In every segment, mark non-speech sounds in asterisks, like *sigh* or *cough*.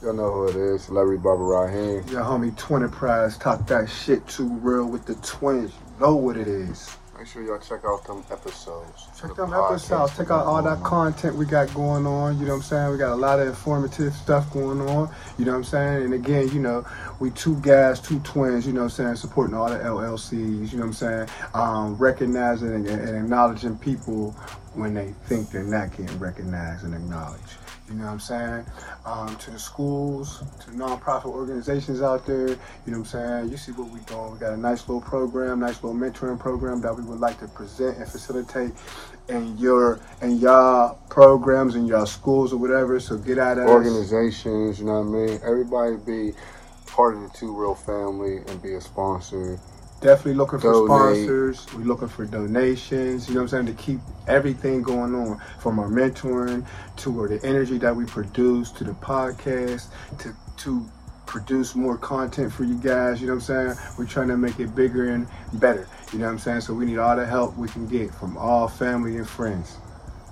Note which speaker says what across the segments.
Speaker 1: Y'all know who it is. Celebrity Barber Raheem.
Speaker 2: Your homie Twin Prize talk that shit too real with the twins. You know what it is.
Speaker 1: Make sure y'all check out them episodes.
Speaker 2: Check
Speaker 1: The
Speaker 2: them episodes. Check out all that content we got going on. You know what I'm saying? We got a lot of informative stuff going on. You know what I'm saying? And again, you know, we two guys, two twins, you know what I'm saying, supporting all the LLCs, you know what I'm saying? Um, recognizing and, and acknowledging people when they think they're not getting recognized and acknowledged. You know what I'm saying? Um, to the schools, to nonprofit organizations out there, you know what I'm saying? You see what we're doing. We got a nice little program, nice little mentoring program that we would like to present and facilitate in your and y'all programs and y'all schools or whatever. So get out of us.
Speaker 1: Organizations, you know what I mean? Everybody be part of the Two Real family and be a sponsor.
Speaker 2: Definitely looking for
Speaker 1: Donate.
Speaker 2: sponsors. We're looking for donations. You know what I'm saying? To keep everything going on from our mentoring to the energy that we produce to the podcast to to produce more content for you guys. You know what I'm saying? We're trying to make it bigger and better. You know what I'm saying? So we need all the help we can get from all family and friends.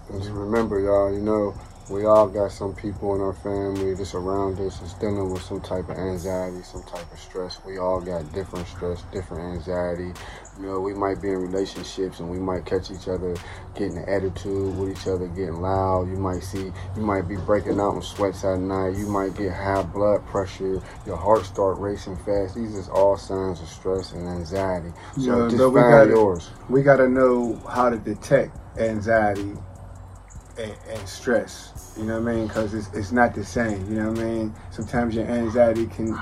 Speaker 1: And just remember, y'all, you know, we all got some people in our family that's around us that's dealing with some type of anxiety, some type of stress. We all got different stress, different anxiety. You know, we might be in relationships and we might catch each other getting an attitude with each other, getting loud. You might see, you might be breaking out in sweats at night. You might get high blood pressure. Your heart start racing fast. These is all signs of stress and anxiety. So
Speaker 2: Yeah,
Speaker 1: just
Speaker 2: but we
Speaker 1: find
Speaker 2: gotta-
Speaker 1: yours.
Speaker 2: we got to know how to detect anxiety and, and stress. You know what I mean? Because it's, it's not the same. You know what I mean? Sometimes your anxiety can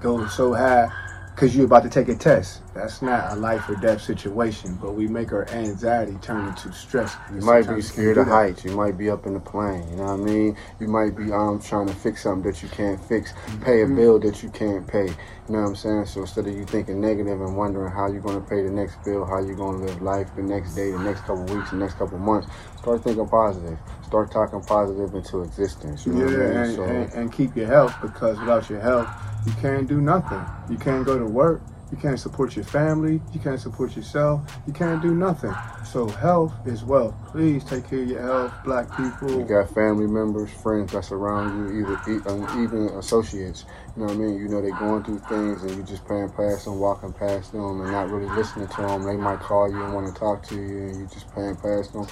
Speaker 2: go so high because you're about to take a test. That's not a life or death situation, but we make our anxiety turn into stress.
Speaker 1: You might be
Speaker 2: Sometimes it can
Speaker 1: scared of heights. You might be up in the plane. You know what I mean? You might be um trying to fix something that you can't fix, pay a
Speaker 2: Mm-hmm.
Speaker 1: bill that you can't pay. You know what I'm saying? So instead of you thinking negative and wondering how you're gonna pay the next bill, how you're gonna live life the next day, the next couple weeks, the next couple months, start thinking positive. Start talking positive into existence. You know
Speaker 2: Yeah,
Speaker 1: what I mean?
Speaker 2: and,
Speaker 1: So
Speaker 2: and, and keep your health because without your health, you can't do nothing. You can't go to work. You can't support your family. You can't support yourself. You can't do nothing. So health is wealth. Please take care of your health, black people.
Speaker 1: You got family members, friends that surround you, either um, even associates. You know what I mean? You know they're going through things, and you just paying past them, walking past them, and not really listening to them. They might call you and want to talk to you, and you just paying past them.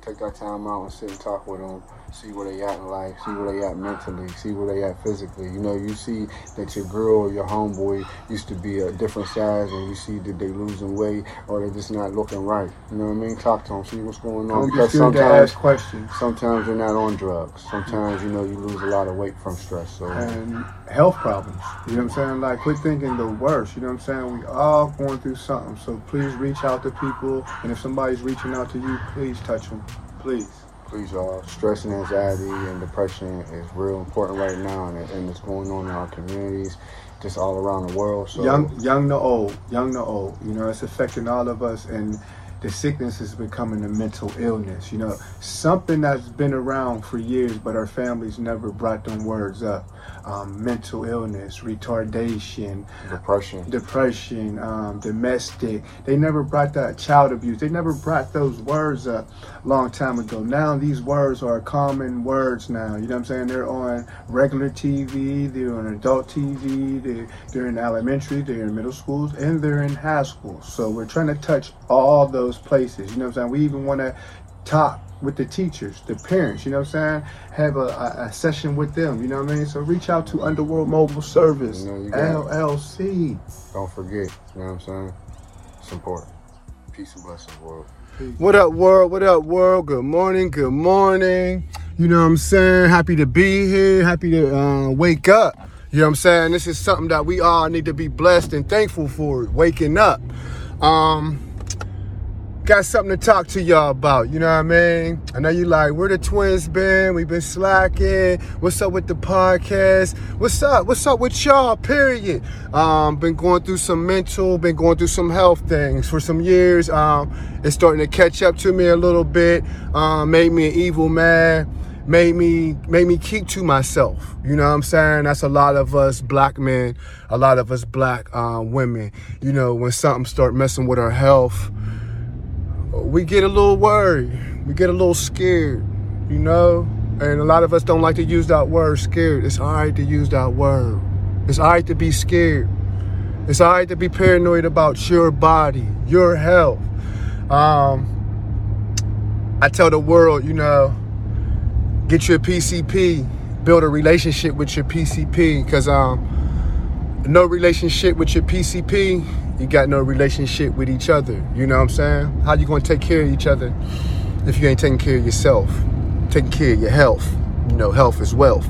Speaker 1: Take that time out and sit and talk with them. See where they at in life. See where they at mentally. See where they at physically. You know, you see that your girl or your homeboy used to be a different size, and you see that they losing weight or they just not looking right. You know what I mean? Talk to them. See what's going on.
Speaker 2: Don't be scared to ask questions.
Speaker 1: Sometimes you're not on drugs. Sometimes you know you lose a lot of weight from stress. So
Speaker 2: And health problems. You know what I'm saying? Like, quit thinking the worst. You know what I'm saying? We all going through something. So please reach out to people. And if somebody's reaching out to you, please touch them. Please.
Speaker 1: Please, y'all. Stress and anxiety and depression is real important right now, and, and it's going on in our communities, just all around the world. So
Speaker 2: young young to old young to old you know it's affecting all of us and the sickness is becoming a mental illness you know. Something that's been around for years but our families never brought them words up. Um, mental illness retardation
Speaker 1: depression.
Speaker 2: depression um, domestic. They never brought that child abuse. They never brought those words up a long time ago. Now these words are common words now you know what i'm saying? They're on regular tv they're on adult tv they're, they're in elementary they're in middle schools and they're in high school. So we're trying to touch all those places you know what i'm saying we even want to talk with the teachers, the parents, you know what I'm saying? Have a, a, a session with them, you know what I mean? So reach out to Underworld Mobile Service,
Speaker 1: You know, you got it.
Speaker 2: LLC.
Speaker 1: Don't forget. You know what I'm saying? It's important. Peace and blessings, world.
Speaker 2: What up, world? What up, world? Good morning. Good morning. You know what I'm saying? Happy to be here. Happy to uh, wake up. You know what I'm saying? This is something that we all need to be blessed and thankful for. Waking up. Um, got something to talk to y'all about. You know what I mean? I know you like, where the twins been? We've been slacking. What's up with the podcast? What's up? What's up with y'all? Period. Um, been going through some mental, been going through some health things for some years. Um, it's starting to catch up to me a little bit. Um, made me an evil man. Made me made me keep to myself. You know what I'm saying? That's a lot of us black men, a lot of us black uh, women. You know, when something start messing with our health, we get a little worried. We get a little scared, you know? And a lot of us don't like to use that word scared. It's all right to use that word. It's all right to be scared. It's all right to be paranoid about your body, your health. Um, I tell the world, you know, get your PCP, build a relationship with your PCP, because um, no relationship with your PCP, you got no relationship with each other. You know what I'm saying? How you gonna take care of each other if you ain't taking care of yourself, taking care of your health? You know, health is wealth.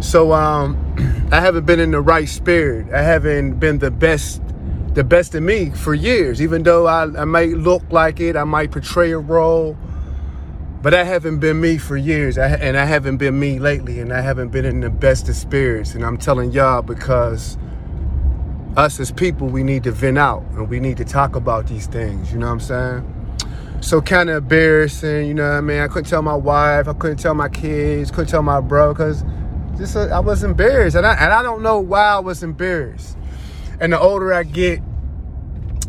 Speaker 2: So um, *clears throat* I haven't been in the right spirit. I haven't been the best the best of me for years, even though I, I might look like it, I might portray a role, but I haven't been me for years, I, and I haven't been me lately, and I haven't been in the best of spirits. And I'm telling y'all because us as people, we need to vent out and we need to talk about these things. You know what I'm saying? So kind of embarrassing, you know what I mean? I couldn't tell my wife, I couldn't tell my kids, couldn't tell my bro, because just uh, I was embarrassed, and I and I don't know why I was embarrassed. And the older I get,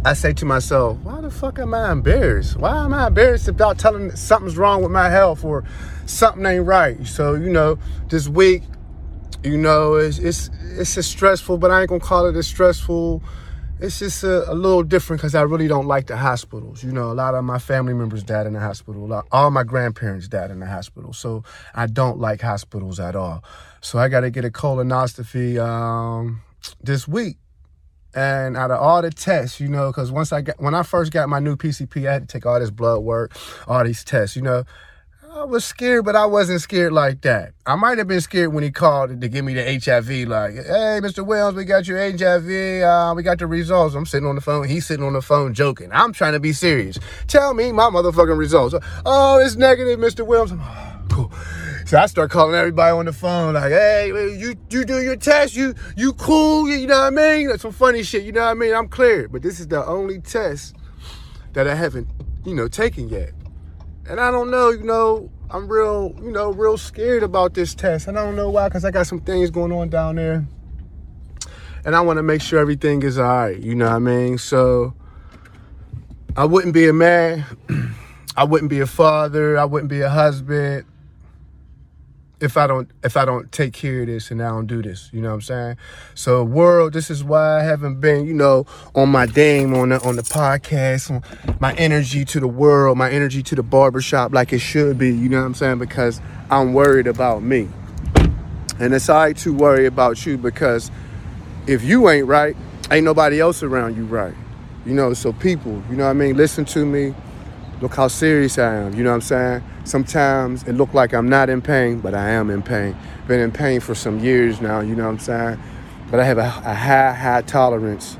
Speaker 2: I say to myself, why the fuck am I embarrassed? Why am I embarrassed about telling something's wrong with my health or something ain't right? So, you know, this week, you know, it's it's it's a stressful, but I ain't gonna call it as stressful. It's just a, a little different because I really don't like the hospitals. You know, a lot of my family members died in the hospital. Lot, all my grandparents died in the hospital. So I don't like hospitals at all. So I got to get a colonoscopy um, this week and out of all the tests, you know, because once I got when I first got my new PCP, I had to take all this blood work, all these tests, you know. I was scared, but I wasn't scared like that. I might have been scared when he called to give me the HIV, like, hey, Mr. Wells, we got your HIV, uh, we got the results. I'm sitting on the phone, he's sitting on the phone joking. I'm trying to be serious. Tell me my motherfucking results. Oh, it's negative, Mr. Wells. cool. So I start calling everybody on the phone, like, hey, you you do your test, you you cool, you know what I mean? That's some funny shit, you know what I mean? I'm cleared. But this is the only test that I haven't, you know, taken yet. And I don't know, you know, I'm real, you know, real scared about this test. And I don't know why, because I got some things going on down there. And I want to make sure everything is all right, you know what I mean? So I wouldn't be a man. *clears throat* I wouldn't be a father. I wouldn't be a husband if I don't if I don't take care of this and I don't do this, you know what I'm saying? So world, this is why I haven't been, you know, on my dame on the on the podcast, on my energy to the world, my energy to the barbershop like it should be, you know what I'm saying? Because I'm worried about me. And it's all right to worry about you because if you ain't right, ain't nobody else around you right. You know, so people, you know what I mean? Listen to me. Look how serious I am, you know what I'm saying? Sometimes it look like I'm not in pain, but I am in pain. Been in pain for some years now, you know what I'm saying? But I have a, a high, high tolerance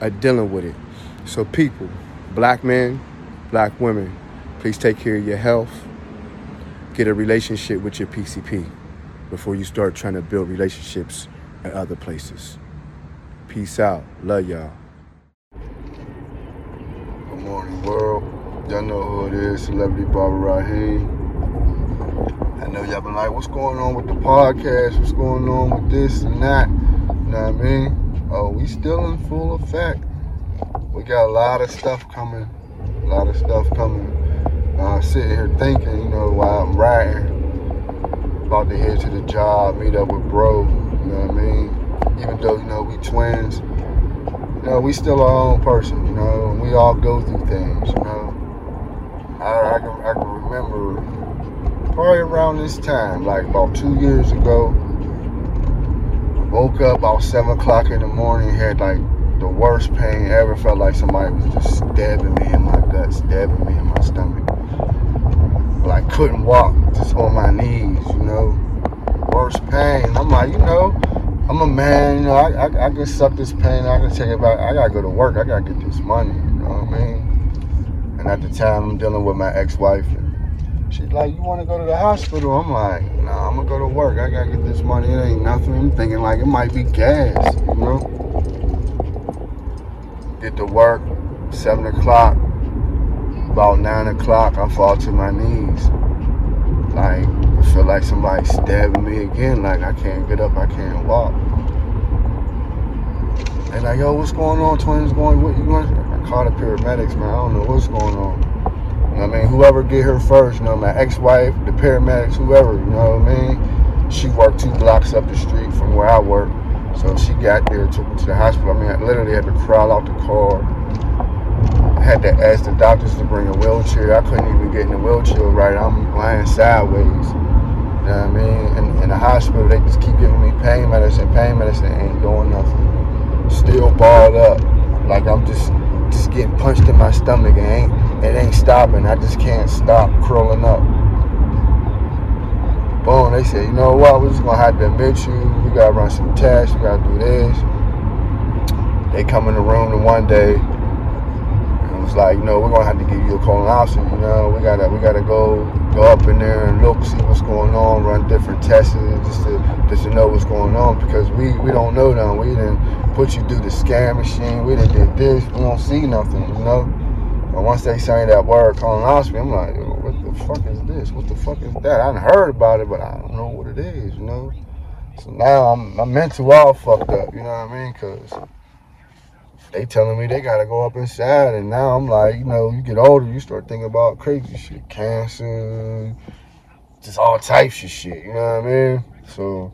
Speaker 2: of dealing with it. So people, black men, black women, please take care of your health. Get a relationship with your PCP before you start trying to build relationships at other places. Peace out. Love y'all.
Speaker 1: Good morning, world. Y'all know who it is, Celebrity Barber Raheem. I know y'all been like, what's going on with the podcast? What's going on with this and that? You know what I mean? Oh, we still in full effect. We got a lot of stuff coming. A lot of stuff coming. Uh, sitting here thinking, you know, while I'm riding, about to head to the job, meet up with bro. You know what I mean? Even though, you know, we twins, you know, we still our own person, you know, and we all go through things, you know. I, I, can, I can remember probably around this time, like about two years ago. Woke up about seven o'clock in the morning, had like the worst pain ever. Felt like somebody was just stabbing me in my gut, stabbing me in my stomach. I couldn't walk, just on my knees, you know. Worst pain. I'm like, you know, I'm a man, you know, I, I, I can suck this pain, I can take it back. I gotta go to work, I gotta get this money, you know what I mean? And at the time, I'm dealing with my ex-wife. She's like, you want to go to the hospital? I'm like, nah, I'm going to go to work. I got to get this money. It ain't nothing. I'm thinking like it might be gas, you know? Get to work, 7 o'clock. About 9 o'clock, I fall to my knees. Like, I feel like somebody stabbing me again. Like, I can't get up, I can't walk. And like, yo, what's going on? Twins going, what you want? called the paramedics, man. I don't know what's going on. I mean, whoever get her first, you know, my ex-wife, the paramedics, whoever, you know what I mean? She worked two blocks up the street from where I work. So she got there, took me to the hospital. I mean, I literally had to crawl out the car. I had to ask the doctors to bring a wheelchair. I couldn't even get in the wheelchair right. I'm lying sideways. You know what I mean? In, in the hospital, they just keep giving me pain medicine. Pain medicine ain't doing nothing. Still balled up. Like I'm just just getting punched in my stomach. It ain't it ain't stopping. I just can't stop curling up. Boom, they said, you know what, we're just gonna have to admit you. We gotta run some tests, we gotta do this. They come in the room the one day and like, you know, we're gonna have to give you a colonoscopy, you know, we gotta we gotta go go up in there and look, see what's going on, run different tests just to just to know what's going on because we we don't know now. We didn't put you through the scan machine, we didn't did this, we don't see nothing, you know. But once they say that word colonoscopy, I'm like, what the fuck is this? What the fuck is that? I heard about it, but I don't know what it is, you know. So now I'm my mental all fucked up, you know what I mean? Cause they telling me they gotta go up inside, and now I'm like, you know, you get older, you start thinking about crazy shit, cancer, just all types of shit, you know what I mean? So,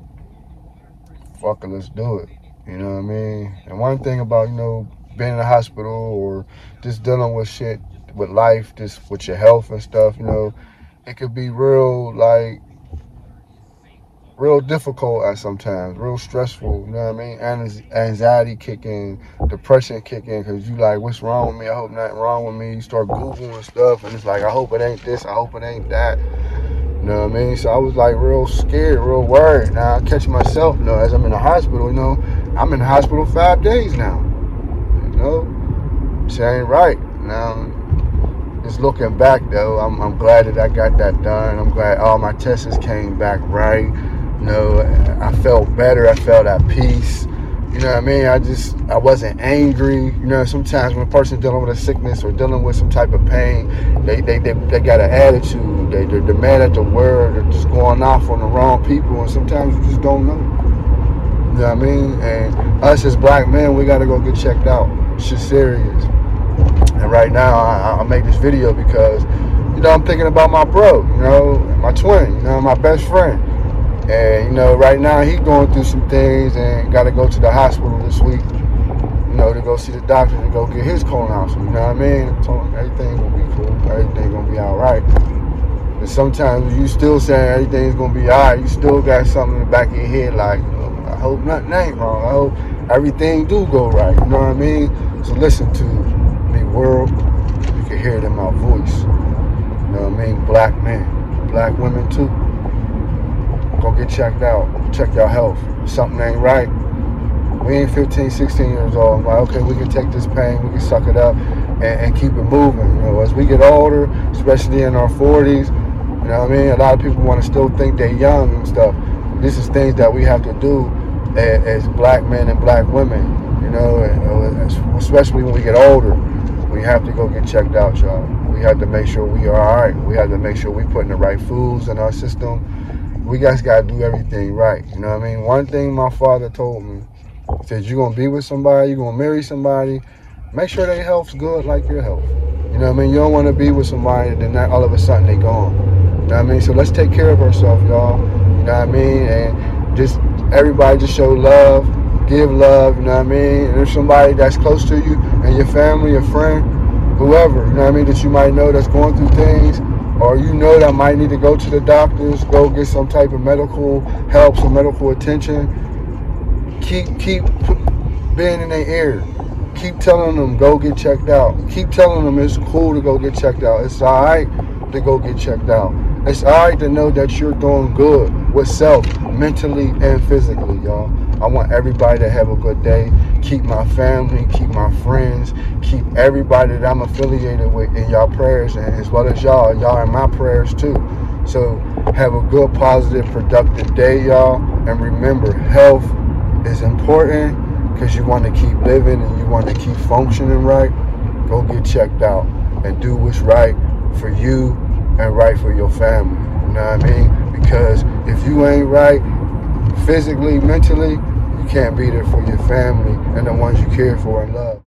Speaker 1: fuck it, let's do it, you know what I mean? And one thing about you know being in the hospital or just dealing with shit with life, just with your health and stuff, you know, it could be real like real difficult at sometimes, real stressful, you know what I mean? Anxiety kicking, depression kicking, because you like, what's wrong with me? I hope nothing wrong with me. You start Googling stuff, and it's like, I hope it ain't this, I hope it ain't that. You know what I mean? So I was like real scared, real worried. Now I catch myself, you know, as I'm in the hospital, you know, I'm in the hospital five days now. You know? It ain't right. Now just looking back though, I'm, I'm glad that I got that done. I'm glad all my tests came back right. You know, I felt better. I felt at peace. You know what I mean? I just, I wasn't angry. You know, sometimes when a person's dealing with a sickness or dealing with some type of pain, they they, they, they got an attitude. They, they're, they're mad at the word. They're just going off on the wrong people. And sometimes you just don't know. You know what I mean? And us as black men, we got to go get checked out. Shit serious. And right now, I, I make this video because, you know, I'm thinking about my bro, you know, my twin, you know, my best friend. And, you know, right now he's going through some things and got to go to the hospital this week, you know, to go see the doctor to go get his colonoscopy. You know what I mean? Told him everything's going to be cool. Everything to be all right. And sometimes you still saying everything's to be all right. You still got something in the back of your head like, oh, I hope nothing ain't wrong. I hope everything do go right. You know what I mean? So listen to me, world. You can hear it in my voice. You know what I mean? Black men, black women too go get checked out. Check your health. Something ain't right. We ain't 15, 16 years old. I'm like, okay, we can take this pain, we can suck it up and, and keep it moving. You know, as we get older, especially in our 40s, you know what I mean? A lot of people want to still think they're young and stuff. This is things that we have to do as, as black men and black women, you know, especially when we get older. We have to go get checked out, y'all. We have to make sure we are all right. We have to make sure we putting the right foods in our system we guys gotta do everything right. You know what I mean? One thing my father told me, he said you're gonna be with somebody, you're gonna marry somebody, make sure their health's good like your health. You know what I mean? You don't wanna be with somebody and then all of a sudden they gone. You know what I mean? So let's take care of ourselves, y'all. You know what I mean? And just everybody just show love, give love, you know what I mean? And if somebody that's close to you and your family, your friend, whoever, you know what I mean, that you might know that's going through things, or you know that might need to go to the doctors, go get some type of medical help, some medical attention, keep keep being in their ear. Keep telling them go get checked out. Keep telling them it's cool to go get checked out. It's all right to go get checked out. It's all right to know that you're doing good with self, mentally and physically, y'all. I want everybody to have a good day. Keep my family, keep my friends, keep everybody that I'm affiliated with in y'all prayers, and as well as y'all, y'all in my prayers too. So have a good, positive, productive day, y'all. And remember, health is important because you want to keep living and you want to keep functioning right. Go get checked out and do what's right for you and right for your family. You know what I mean? Because if you ain't right physically, mentally, you can't be there for your family and the ones you care for and love.